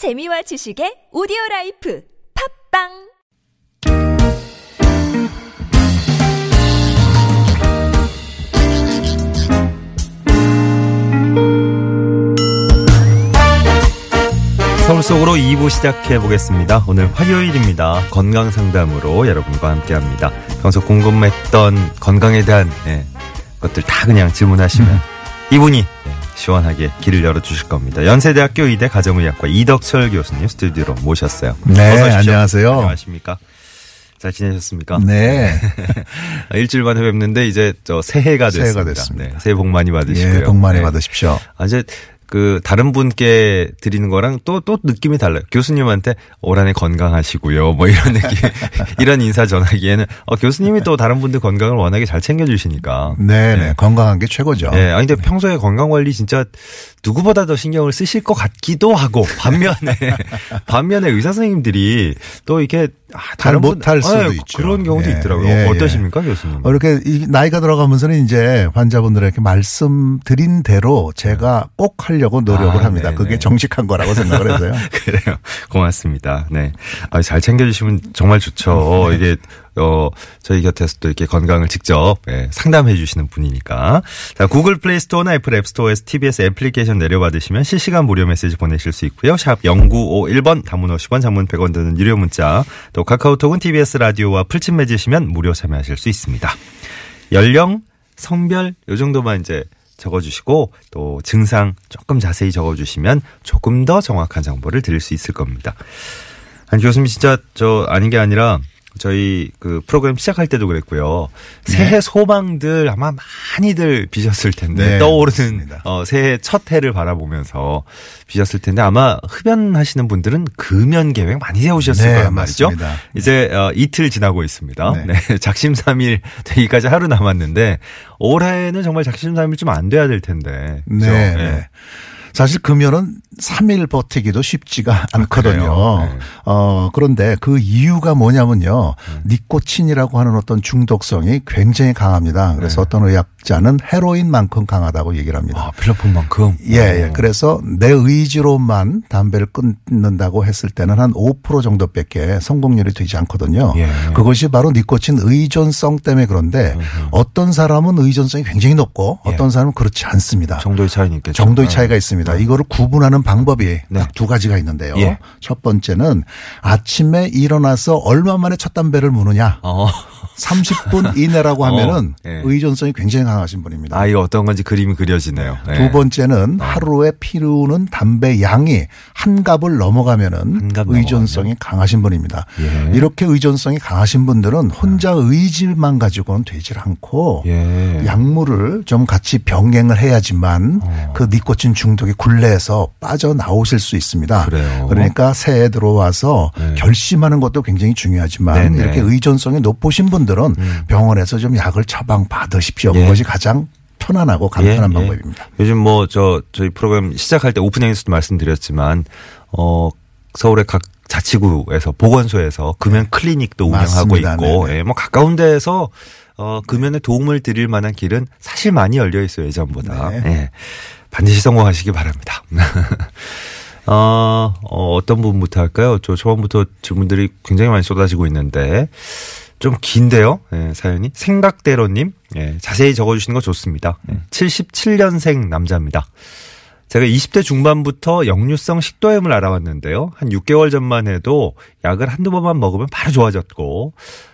재미와 지식의 오디오 라이프 팟빵 서울 속으로 2부 시작해 보겠습니다. 오늘 화요일입니다. 건강 상담으로 여러분과 함께 합니다. 평소 궁금했던 건강에 대한 예, 것들 다 그냥 질문하시면 이분이 예, 시원하게 길을 열어주실 겁니다. 연세대학교 의대 가정의학과 이덕철 교수님 스튜디오로 모셨어요. 네. 안녕하세요. 안녕하십니까? 잘 지내셨습니까? 네. 일주일 만에 뵙는데 이제 저 새해가 됐습니다. 새해가 됐습니다. 네, 새해 복 많이 받으시고요. 예, 복 많이 네. 받으십시오. 아, 이제 그 다른 분께 드리는 거랑 또또 느낌이 달라요. 교수님한테 올 한해 건강하시고요. 뭐 이런 느낌, 이런 인사 전하기에는 어, 교수님이 또 다른 분들 건강을 워낙에 잘 챙겨 주시니까. 네, 네. 건강한 게 최고죠. 예, 아니 근데 평소에 건강 관리 진짜 누구보다 더 신경을 쓰실 것 같기도 하고 반면에 반면에 의사 선생님들이 또 이렇게 아, 잘 다른 분- 못할 수도 예, 있죠. 그런 경우도 예, 있더라고요. 예, 예. 어떠십니까, 교수님? 어, 이렇게 이 나이가 들어가면서는 이제 환자분들에게 말씀드린 대로 제가 꼭 하려고 노력을 아, 합니다. 네네. 그게 정직한 거라고 생각을 해서요. 그래요. 고맙습니다. 네. 아, 잘 챙겨주시면 정말 좋죠. 네. 이게, 어, 저희 곁에서 또 이렇게 건강을 직접 예, 상담해 주시는 분이니까. 자, 구글 플레이 스토어나 애플 앱 스토어에서 TBS 애플리케이션 내려받으시면 실시간 무료 메시지 보내실 수 있고요. 샵 0951번 단문 50원 장문 100원 드는 유료 문자. 또 카카오톡은 TBS 라디오와 플친 맺으시면 무료 참여하실 수 있습니다. 연령, 성별 요 정도만 이제 적어주시고 또 증상 조금 자세히 적어주시면 조금 더 정확한 정보를 드릴 수 있을 겁니다. 아니 교수님 진짜 저 아닌 게 아니라 저희 그 프로그램 시작할 때도 그랬고요. 새해 소망들 아마 많이들 비셨을 텐데 네, 떠오르는 맞습니다. 어, 새해 첫 해를 바라보면서 비셨을 텐데 아마 흡연하시는 분들은 금연 계획 많이 세우셨을 네, 거란 말이죠. 맞습니다. 이제 어, 이틀 지나고 있습니다. 네. 네. 작심삼일 되기까지 하루 남았는데 올해는 정말 작심삼일 좀 안 돼야 될 텐데. 네. 그죠? 네. 사실 금연은 3일 버티기도 쉽지가 않거든요. 그래요? 네. 어, 그런데 그 이유가 뭐냐면요. 니코틴이라고 하는 어떤 중독성이 굉장히 강합니다. 그래서 어떤 의학자는 헤로인만큼 강하다고 얘기를 합니다. 네. 아, 필로폰만큼. 예, 예. 그래서 내 의지로만 담배를 끊는다고 했을 때는 한 5% 정도밖에 성공률이 되지 않거든요. 예. 그것이 바로 니코틴 의존성 때문에 그런데 어떤 사람은 의존성이 굉장히 높고 예. 어떤 사람은 그렇지 않습니다. 정도의 있겠죠. 정도의 차이가 있습니다. 이거를 구분하는 방법이 네. 딱두 가지가 있는데요. 예. 첫 번째는 아침에 일어나서 얼마 만에 첫 담배를 무느냐. 어. 30분 이내라고 어, 하면은 예. 의존성이 굉장히 강하신 분입니다. 아, 이거 어떤 건지 그림이 그려지네요. 네. 두 번째는 하루에 피우는 담배 양이 한 갑을 넘어가면은 갑 의존성이 강하신 분입니다. 예. 이렇게 의존성이 강하신 분들은 혼자 의지만 가지고는 되질 않고 예. 약물을 좀 같이 병행을 해야지만 어. 그 니코틴 중독 의 굴레에서 빠져나오실 수 있습니다. 그래요? 그러니까 새해 들어와서 네. 결심하는 것도 굉장히 중요하지만 네네. 음. 이렇게 의존성이 높으신 분들은 병원에서 좀 약을 처방 받으십시오. 예. 그것이 가장 편안하고 간편한 방법입니다. 요즘 뭐 저 저희 프로그램 시작할 때 오프닝에서도 말씀드렸지만 어 서울의 각 자치구에서 보건소에서 금연 클리닉도 운영하고 네. 맞습니다. 있고 네네. 예, 뭐 가까운 데에서 어 금연에 도움을 드릴 만한 길은 사실 많이 열려 있어요 예전보다. 네. 예. 반드시 성공하시기 바랍니다. 어, 어, 어떤 부분부터 할까요? 저 초반부터 질문들이 굉장히 많이 쏟아지고 있는데 좀 긴데요. 예, 사연이 생각대로님 예, 자세히 적어주시는 거 좋습니다. 예, 77년생 남자입니다. 제가 20대 중반부터 역류성 식도염을 알아왔는데요. 한 6개월 전만 해도 약을 한두 번만 먹으면 바로 좋아졌고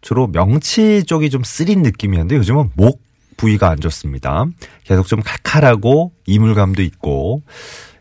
주로 명치 쪽이 좀 쓰린 느낌이었는데 요즘은 목 부위가 안 좋습니다. 계속 좀 칼칼하고 이물감도 있고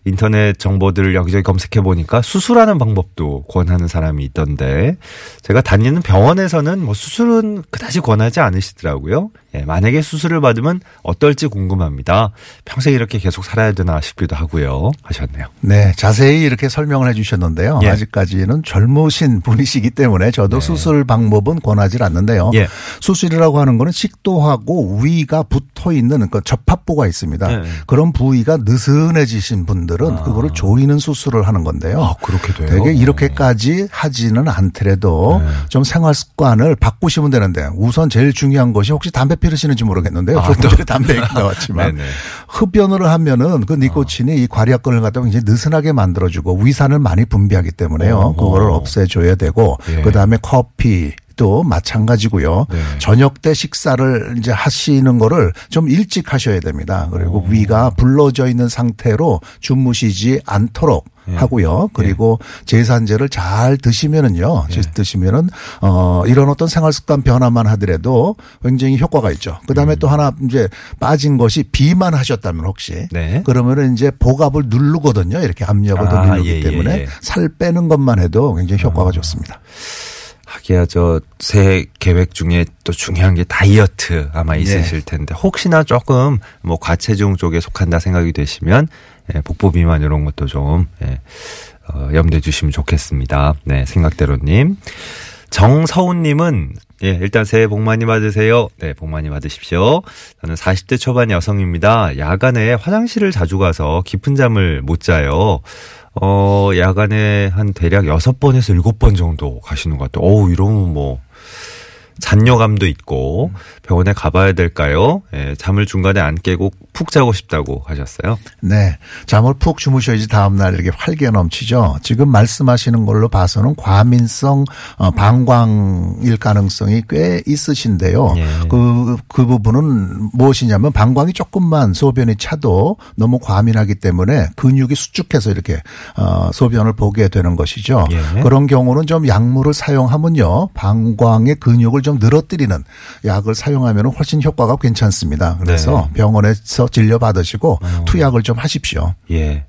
인터넷 정보들을 여기저기 검색해 보니까 수술하는 방법도 권하는 사람이 있던데 제가 다니는 병원에서는 뭐 수술은 그다지 권하지 않으시더라고요. 예, 만약에 수술을 받으면 어떨지 궁금합니다. 평생 이렇게 계속 살아야 되나 싶기도 하고요. 하셨네요. 네, 자세히 이렇게 설명을 해 주셨는데요. 예. 아직까지는 젊으신 분이시기 때문에 저도 수술 방법은 권하지 않는데요. 예. 수술이라고 하는 거는 식도하고 위가 붙어 있는 그 접합부가 있습니다. 예. 그런 부위가 느슨해지신 분들 분들은 그거를 조이는 수술을 하는 건데요. 아, 그렇게 돼요? 되게 이렇게까지 하지는 않더라도 네. 좀 생활 습관을 바꾸시면 되는데 우선 제일 중요한 것이 혹시 담배 피우시는지 모르겠는데요. 아, 조금 전에 담배 얘기 나왔지만 네네. 흡연을 하면은 그 니코틴이 이 괄약근을 갖다가 굉장히 느슨하게 만들어주고 위산을 많이 분비하기 때문에요. 어허. 그거를 없애줘야 되고 예. 그 다음에 커피 도 마찬가지고요. 네. 저녁 때 식사를 이제 하시는 거를 좀 일찍 하셔야 됩니다. 그리고 위가 불러져 있는 상태로 주무시지 않도록 예. 하고요. 그리고 제산제를 잘 드시면은요. 제- 드시면은 어 이런 어떤 생활 습관 변화만 하더라도 굉장히 효과가 있죠. 그다음에 음. 또 하나 이제 빠진 것이 비만 하셨다면 혹시 네. 그러면은 이제 복압을 누르거든요. 이렇게 압력을 더 아, 누르기 예, 예, 때문에 예. 살 빼는 것만 해도 굉장히 효과가 좋습니다. 하기야 저 새해 계획 중에 또 중요한 게 다이어트 아마 네. 있으실 텐데 혹시나 조금 뭐 과체중 쪽에 속한다 생각이 되시면 예, 복부 비만 이런 것도 좀 예, 어, 염두에 주시면 좋겠습니다. 네, 생각대로님. 정서훈님은 예, 일단 새해 복 많이 받으세요. 네, 복 많이 받으십시오. 저는 40대 초반 여성입니다. 야간에 화장실을 자주 가서 깊은 잠을 못 자요. 어, 야간에 한 대략 6번에서 7번 정도 가시는 것 같아요. 어우, 이러면 뭐, 잔여감도 있고, 병원에 가봐야 될까요? 예, 잠을 중간에 안 깨고 푹 자고 싶다고 하셨어요. 네. 잠을 푹 주무셔야지 다음날 이렇게 활기가 넘치죠. 지금 말씀하시는 걸로 봐서는 과민성 어, 방광일 가능성이 꽤 있으신데요. 예. 그, 그 부분은 무엇이냐면 방광이 조금만 소변이 차도 너무 과민하기 때문에 근육이 수축해서 이렇게 어, 소변을 보게 되는 것이죠. 예. 그런 경우는 좀 약물을 사용하면요. 방광의 근육을 좀 늘어뜨리는 약을 사용하면 훨씬 효과가 괜찮습니다. 그래서 병원에서 진료 받으시고 투약을 좀 하십시오. 예.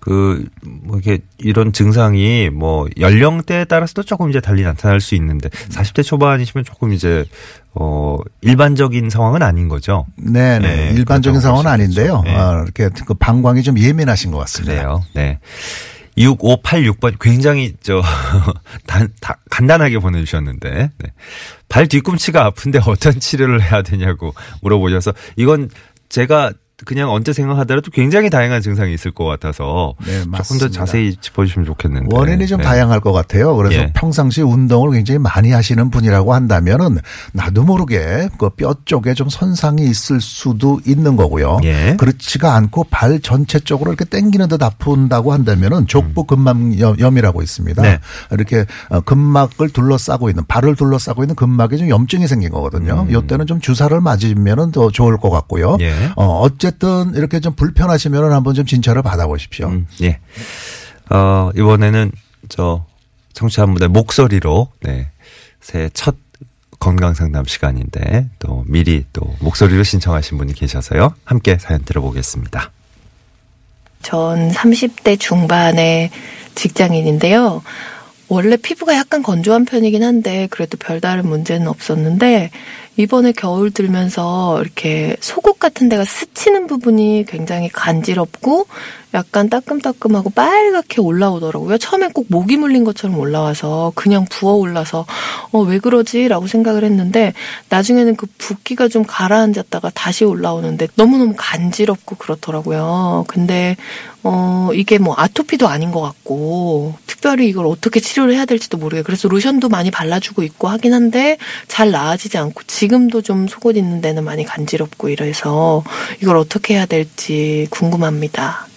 그, 뭐, 이게, 이런 증상이 뭐, 연령대에 따라서도 조금 이제 달리 나타날 수 있는데, 40대 초반이시면 조금 이제, 어, 일반적인 상황은 아닌 거죠. 네네. 네, 일반적인 그렇다고 상황은 보시겠죠. 아닌데요. 네. 어, 이렇게 그 방광이 좀 예민하신 것 같습니다. 그래요. 네. 6586번 굉장히 저 단, 다, 간단하게 보내주셨는데 네. 발 뒤꿈치가 아픈데 어떤 치료를 해야 되냐고 물어보셔서 이건 제가 그냥 언제 생각하더라도 굉장히 다양한 증상이 있을 것 같아서 네, 조금 더. 자세히 짚어주시면 좋겠는데 원인이 좀 네. 다양할 것 같아요. 그래서 예. 평상시 운동을 굉장히 많이 하시는 분이라고 한다면은 나도 모르게 그 뼈 쪽에 좀 손상이 있을 수도 있는 거고요. 예. 그렇지가 않고 발 전체적으로 이렇게 당기는 듯 아픈다고 한다면은 족부 근막염이라고 있습니다. 네. 이렇게 어, 근막을 둘러싸고 있는 발을 둘러싸고 있는 근막에 좀 염증이 생긴 거거든요. 이때는 좀 주사를 맞으면은 더 좋을 것 같고요. 음. 예. 어, 어 쨌든 이렇게 좀 불편하시면은 한번 좀 진찰을 받아보십시오. 음, 예. 어, 이번에는 저 청취자분들 목소리로 네. 새해 첫 건강 상담 시간인데 또 미리 또 목소리로 신청하신 분이 계셔서요. 함께 사연 들어보겠습니다. 전 30대 중반의 직장인인데요. 원래 피부가 약간 건조한 편이긴 한데 그래도 별다른 문제는 없었는데 이번에 겨울 들면서 이렇게 속옷 같은 데가 스치는 부분이 굉장히 간지럽고 약간 따끔따끔하고 빨갛게 올라오더라고요. 처음엔 꼭 모기 물린 것처럼 올라와서 그냥 부어 올라서 어, 왜 그러지 라고 생각을 했는데 나중에는 그 붓기가 좀 가라앉았다가 다시 올라오는데 너무너무 간지럽고 그렇더라고요. 근데 어, 이게 뭐 아토피도 아닌 것 같고 특별히 이걸 어떻게 치료를 해야 될지도 모르겠어요. 그래서 로션도 많이 발라주고 있고 하긴 한데 잘 나아지지 않고 지금도 좀 속옷 입는 데는 많이 간지럽고 이래서 이걸 어떻게 해야 될지 궁금합니다.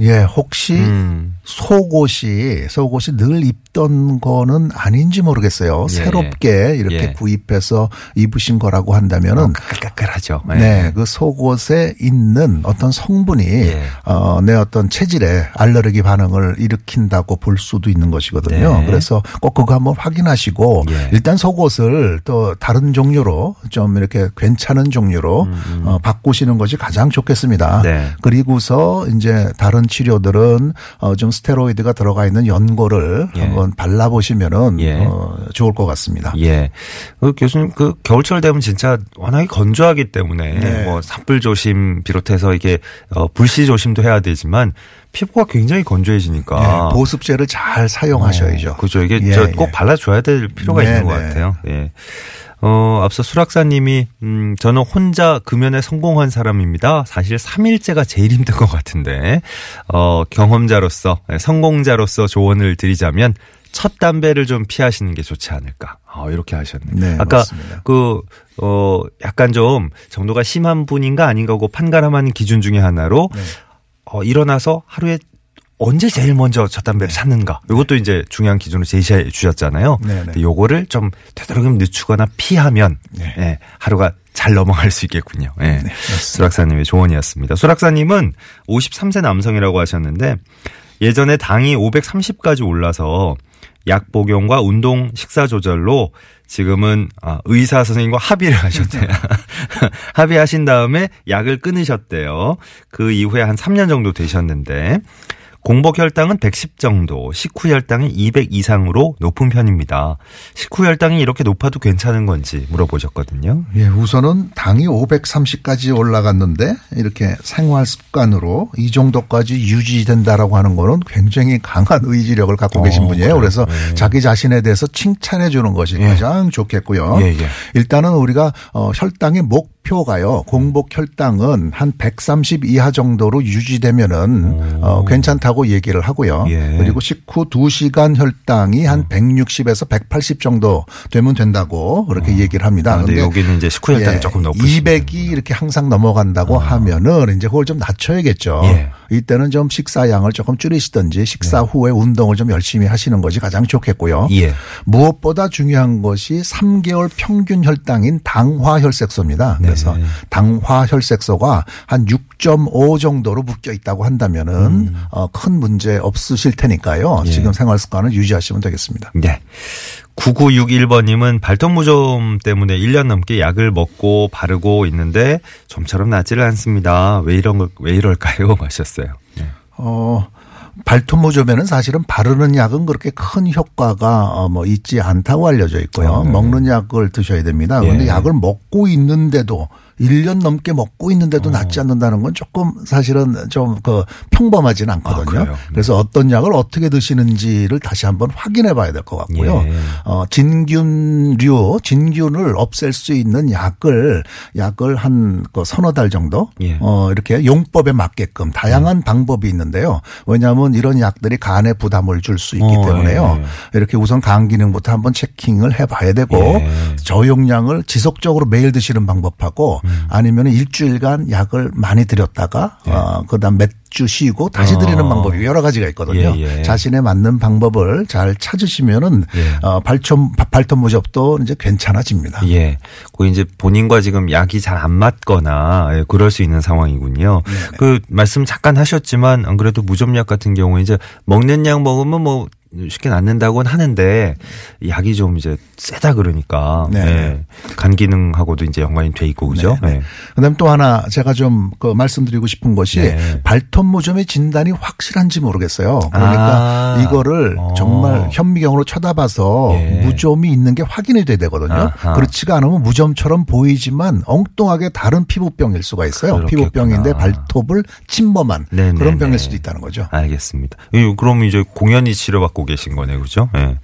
예, 혹시 음. 속옷이 속옷이 늘 입던 거는 아닌지 모르겠어요. 예, 새롭게 이렇게 예. 구입해서 입으신 거라고 한다면은 까끌까끌하죠. 네, 그 속옷에 있는 어떤 성분이 예. 어, 내 어떤 체질에 알레르기 반응을 일으킨다고 볼 수도 있는 것이거든요. 네. 그래서 꼭 그거 한번 확인하시고 예. 일단 속옷을 또 다른 종류로 좀 이렇게 괜찮은 종류로 어, 바꾸시는 것이 가장 좋겠습니다. 음, 네. 그리고서 이제 다른 치료들은 어, 좀 스테로이드가 들어가 있는 연고를 예. 한번 발라보시면은 예. 어, 좋을 것 같습니다. 예. 그 교수님 그 겨울철 되면 진짜 워낙에 건조하기 때문에 네. 뭐 산불 조심 비롯해서 이게 어 불씨 조심도 해야 되지만 피부가 굉장히 건조해지니까 예, 보습제를 잘 사용하셔야죠. 어, 그죠. 이게 예, 저 예. 꼭 발라줘야 될 필요가 네, 있는 것 네. 같아요. 예. 어, 앞서 수락사님이, 음, 저는 혼자 금연에 성공한 사람입니다. 사실 3일째가 제일 힘든 것 같은데, 어, 경험자로서, 예, 성공자로서 조언을 드리자면, 첫 담배를 좀 피하시는 게 좋지 않을까. 어, 이렇게 하셨네요. 네, 아까 맞습니다. 그, 어, 약간 좀 정도가 심한 분인가 아닌가 고 판가름하는 기준 중에 하나로, 네. 어, 일어나서 하루에 언제 제일 먼저 첫 담배를 찾는가. 이것도 이제 중요한 기준으로 제시해 주셨잖아요. 네, 네. 근데 요거를 좀 되도록이면 늦추거나 피하면 네. 예, 하루가 잘 넘어갈 수 있겠군요. 예. 수락사님의 조언이었습니다. 수락사님은 53세 남성이라고 하셨는데 예전에 당이 530까지 올라서 약 복용과 운동 식사 조절로 지금은 아, 의사 선생님과 합의를 하셨대요. 합의하신 다음에 약을 끊으셨대요. 그 이후에 한 3년 정도 되셨는데 공복 혈당은 110 정도, 식후 혈당이 200 이상으로 높은 편입니다. 식후 혈당이 이렇게 높아도 괜찮은 건지 물어보셨거든요. 예, 우선은 당이 530까지 올라갔는데 이렇게 생활 습관으로 이 정도까지 유지된다라고 하는 거는 굉장히 강한 의지력을 갖고 어, 계신 분이에요. 그래요? 그래서 네. 자기 자신에 대해서 칭찬해 주는 것이 예. 가장 좋겠고요. 예, 예. 일단은 우리가 어, 혈당의 목 표가요. 공복 혈당은 한 130 이하 정도로 유지되면은 어, 괜찮다고 얘기를 하고요. 예. 그리고 식후 2시간 혈당이 한 160에서 180 정도 되면 된다고 그렇게 얘기를 합니다. 아, 근데 여기는 이제 식후 혈당이 조금 높으시 200이 이렇게 항상 넘어간다고 하면은 이제 그걸 좀 낮춰야겠죠. 예. 이때는 좀 식사량을 조금 줄이시든지 식사 후에 운동을 좀 열심히 하시는 것이 가장 좋겠고요. 예. 무엇보다 중요한 것이 3개월 평균 혈당인 당화 혈색소입니다. 그래서 당화 혈색소가 한 6.5 정도로 묶여 있다고 한다면은 어, 큰 문제 없으실 테니까요. 예. 지금 생활 습관을 유지하시면 되겠습니다. 네. 9961번님은 발톱무좀 때문에 1년 넘게 약을 먹고 바르고 있는데 좀처럼 낫지를 않습니다. 왜 이런 걸, 왜 이럴까요? 하셨어요. 네. 어, 발톱무좀에는 사실은 바르는 약은 그렇게 큰 효과가 어, 뭐 있지 않다고 알려져 있고요. 아, 네. 먹는 약을 드셔야 됩니다. 그런데 예. 약을 먹고 있는데도 1년 넘게 먹고 있는데도 낫지 않는다는 건 조금 사실은 좀 그 평범하지는 않거든요. 아? 그래서 어떤 약을 어떻게 드시는지를 다시 한번 확인해 봐야 될 것 같고요. 예. 어, 진균류, 진균을 없앨 수 있는 약을 약을 한 그 서너 달 정도 예. 어, 이렇게 용법에 맞게끔 다양한 방법이 있는데요. 왜냐하면 이런 약들이 간에 부담을 줄 수 있기 어, 때문에요. 예. 이렇게 우선 간 기능부터 한번 체킹을 해 봐야 되고 예. 저용량을 지속적으로 매일 드시는 방법하고 음. 아니면 일주일간 약을 많이 드렸다가 어, 그다음 몇 주 쉬고 다시 드리는 예. 어. 방법이 여러 가지가 있거든요. 예, 예. 자신에 맞는 방법을 잘 찾으시면은 예. 어, 발톱 발톱 무접도 이제 괜찮아집니다. 예. 그 이제 본인과 지금 약이 잘 안 맞거나 예, 그럴 수 있는 상황이군요. 그 말씀 잠깐 하셨지만 안 그래도 무좀약 같은 경우에 이제 먹는 약 먹으면 뭐 쉽게 낫는다고는 하는데 약이 좀 이제 세다 그러니까 네. 예. 간 기능하고도 이제 연관이 돼 있고 그죠? 네, 네. 예. 그다음 또 하나 제가 좀 그 말씀드리고 싶은 것이 네. 발톱 무좀의 진단이 확실한지 모르겠어요. 그러니까 아. 이거를 어. 정말 현미경으로 쳐다봐서 예. 무좀이 있는 게 확인이 돼야 되거든요. 아하. 그렇지가 않으면 무좀처럼 보이지만 엉뚱하게 다른 피부병일 수가 있어요. 그렇겠구나. 피부병인데 발톱을 침범한 네네네. 그런 병일 수도 있다는 거죠. 알겠습니다. 이, 그럼 이제 공연이 치료받고 계신 거네, 그죠? 예.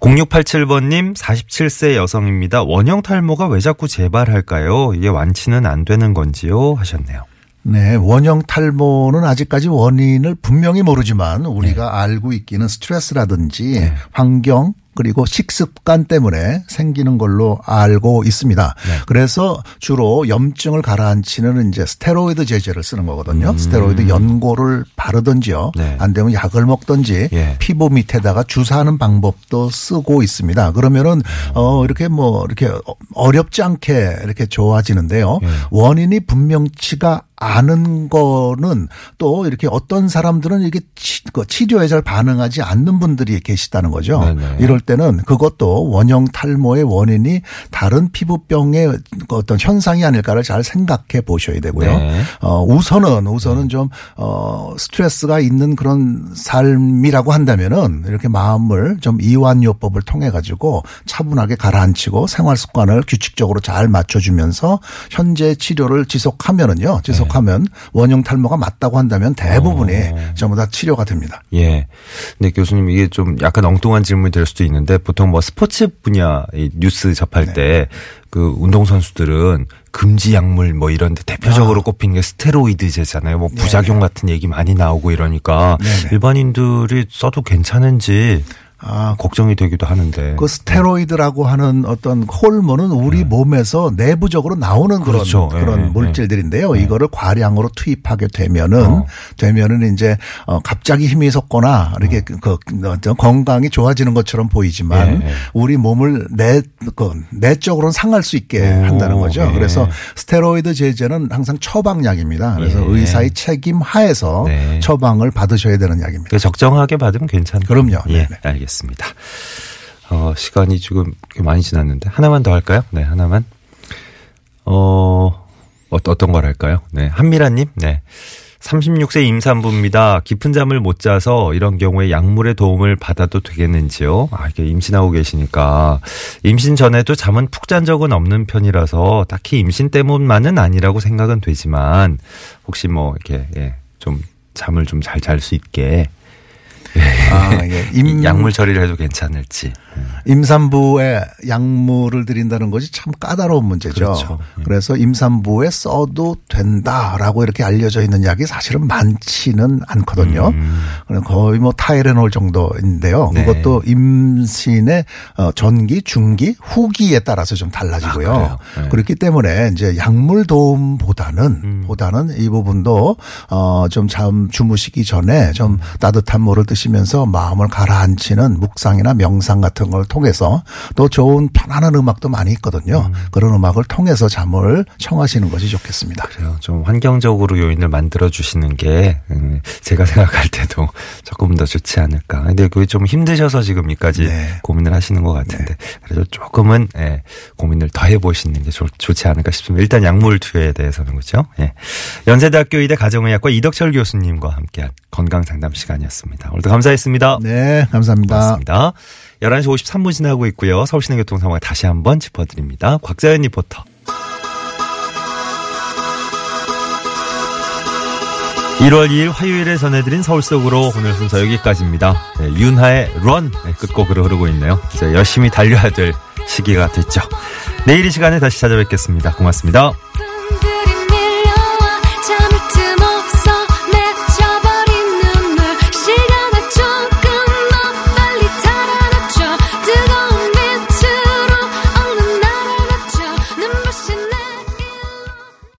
0687번님, 47세 여성입니다. 원형 탈모가 왜 자꾸 재발할까요? 이게 완치는 안 되는 건지요? 하셨네요. 네, 원형 탈모는 아직까지 원인을 분명히 모르지만 우리가 알고 있기는 스트레스라든지 환경 그리고 식습관 때문에 생기는 걸로 알고 있습니다. 그래서 주로 염증을 가라앉히는 이제 스테로이드 제제를 쓰는 거거든요. 스테로이드 연고를 바르든지요. 네. 안 되면 약을 먹든지 예. 피부 밑에다가 주사하는 방법도 쓰고 있습니다. 그러면은 어 이렇게 뭐 이렇게 어렵지 않게 이렇게 좋아지는데요. 예. 원인이 분명치가 않은 거는 또 이렇게 어떤 사람들은 이게 치, 그 치료에 잘 반응하지 않는 분들이 계시다는 거죠. 네네. 이럴 때는 그것도 원형 탈모의 원인이 다른 피부병의 그 어떤 현상이 아닐까를 잘 생각해 보셔야 되고요. 네. 어, 우선은 우선은 좀 어, 스트레스가 있는 그런 삶이라고 한다면은 이렇게 마음을 좀 이완요법을 통해 가지고 차분하게 가라앉히고 생활 습관을 규칙적으로 잘 맞춰주면서 현재 치료를 지속하면은요. 지속 하면 만족하면 원형 탈모가 맞다고 한다면 대부분이 어. 전부 다 치료가 됩니다. 예. 근데 교수님 이게 좀 약간 엉뚱한 질문이 될 수도 있는데 보통 뭐 스포츠 분야 이 뉴스 접할 네. 때그 운동선수들은 금지 약물 뭐 이런데 대표적으로 꼽힌 게 스테로이드제잖아요. 뭐 부작용 같은 얘기 많이 나오고 이러니까 네. 네네. 일반인들이 써도 괜찮은지 아, 걱정이 되기도 하는데. 그 스테로이드라고 하는 어떤 호르몬은 우리 몸에서 내부적으로 나오는 그런 네. 그렇죠. 그런 예, 예, 물질들인데요. 이거를 과량으로 투입하게 되면은 어. 되면은 이제 어 갑자기 힘이 솟거나 이렇게 그, 그 어떤 건강이 좋아지는 것처럼 보이지만 예, 예. 우리 몸을 내, 그 내적으로는 상할 수 있게 오, 한다는 거죠. 예. 그래서 스테로이드 제제는 항상 처방약입니다. 그래서 예. 의사의 책임 하에서 네. 처방을 받으셔야 되는 약입니다. 그 적정하게 받으면 괜찮죠. 그럼요. 예, 네네. 알겠습니다. 어, 시간이 지금 꽤 많이 지났는데 하나만 더 할까요? 네, 하나만. 어, 어 어떤 걸 할까요? 네, 한미라님, 네. 36세 임산부입니다. 깊은 잠을 못 자서 이런 경우에 약물의 도움을 받아도 되겠는지요? 아, 이게 임신하고 계시니까. 임신 전에도 잠은 푹 잔 적은 없는 편이라서 딱히 임신 때문만은 아니라고 생각은 되지만 혹시 뭐 이렇게, 예, 좀 잠을 좀 잘 잘 수 있게 아, 예. 이 약물 처리를 해도 괜찮을지. 임산부에 약물을 드린다는 것이 참 까다로운 문제죠. 그렇죠. 예. 그래서 임산부에 써도 된다라고 이렇게 알려져 있는 약이 사실은 많지는 않거든요. 음. 거의 뭐 타이레놀 정도인데요. 네. 그것도 임신의 어, 전기, 중기, 후기에 따라서 좀 달라지고요. 아? 네. 그렇기 때문에 이제 약물 도움보다는 음. 보다는 이 부분도 어좀 잠 주무시기 전에 좀 음. 따뜻한 물을 드시 면서 마음을 가라앉히는 묵상이나 명상 같은 걸 통해서 또 좋은 편안한 음악도 많이 있거든요. 음. 그런 음악을 통해서 잠을 청하시는 것이 좋겠습니다. 그래요. 좀 환경적으로 요인을 만들어 주시는 게 음, 제가 생각할 때도 조금 더 좋지 않을까. 근데 그게 좀 힘드셔서 지금까지 네. 고민을 하시는 것 같은데 그래서 조금은 예, 고민을 더 해보시는 게 좋, 좋지 않을까 싶습니다. 일단 약물 투여에 대해서는 그렇죠. 예. 연세대학교 의대 가정의학과 이덕철 교수님과 함께한 건강 상담 시간이었습니다. 오늘도 감사했습니다. 네, 감사합니다. 고맙습니다. 11시 53분 지나고 있고요. 서울시내 교통 상황 다시 한번 짚어드립니다. 곽자연 리포터. 1월 2일 화요일에 전해드린 서울 속으로 오늘 순서 여기까지입니다. 네, 윤하의 런 네, 끝곡으로 흐르고 있네요. 이제 열심히 달려야 될 시기가 됐죠. 내일 이 시간에 다시 찾아뵙겠습니다. 고맙습니다.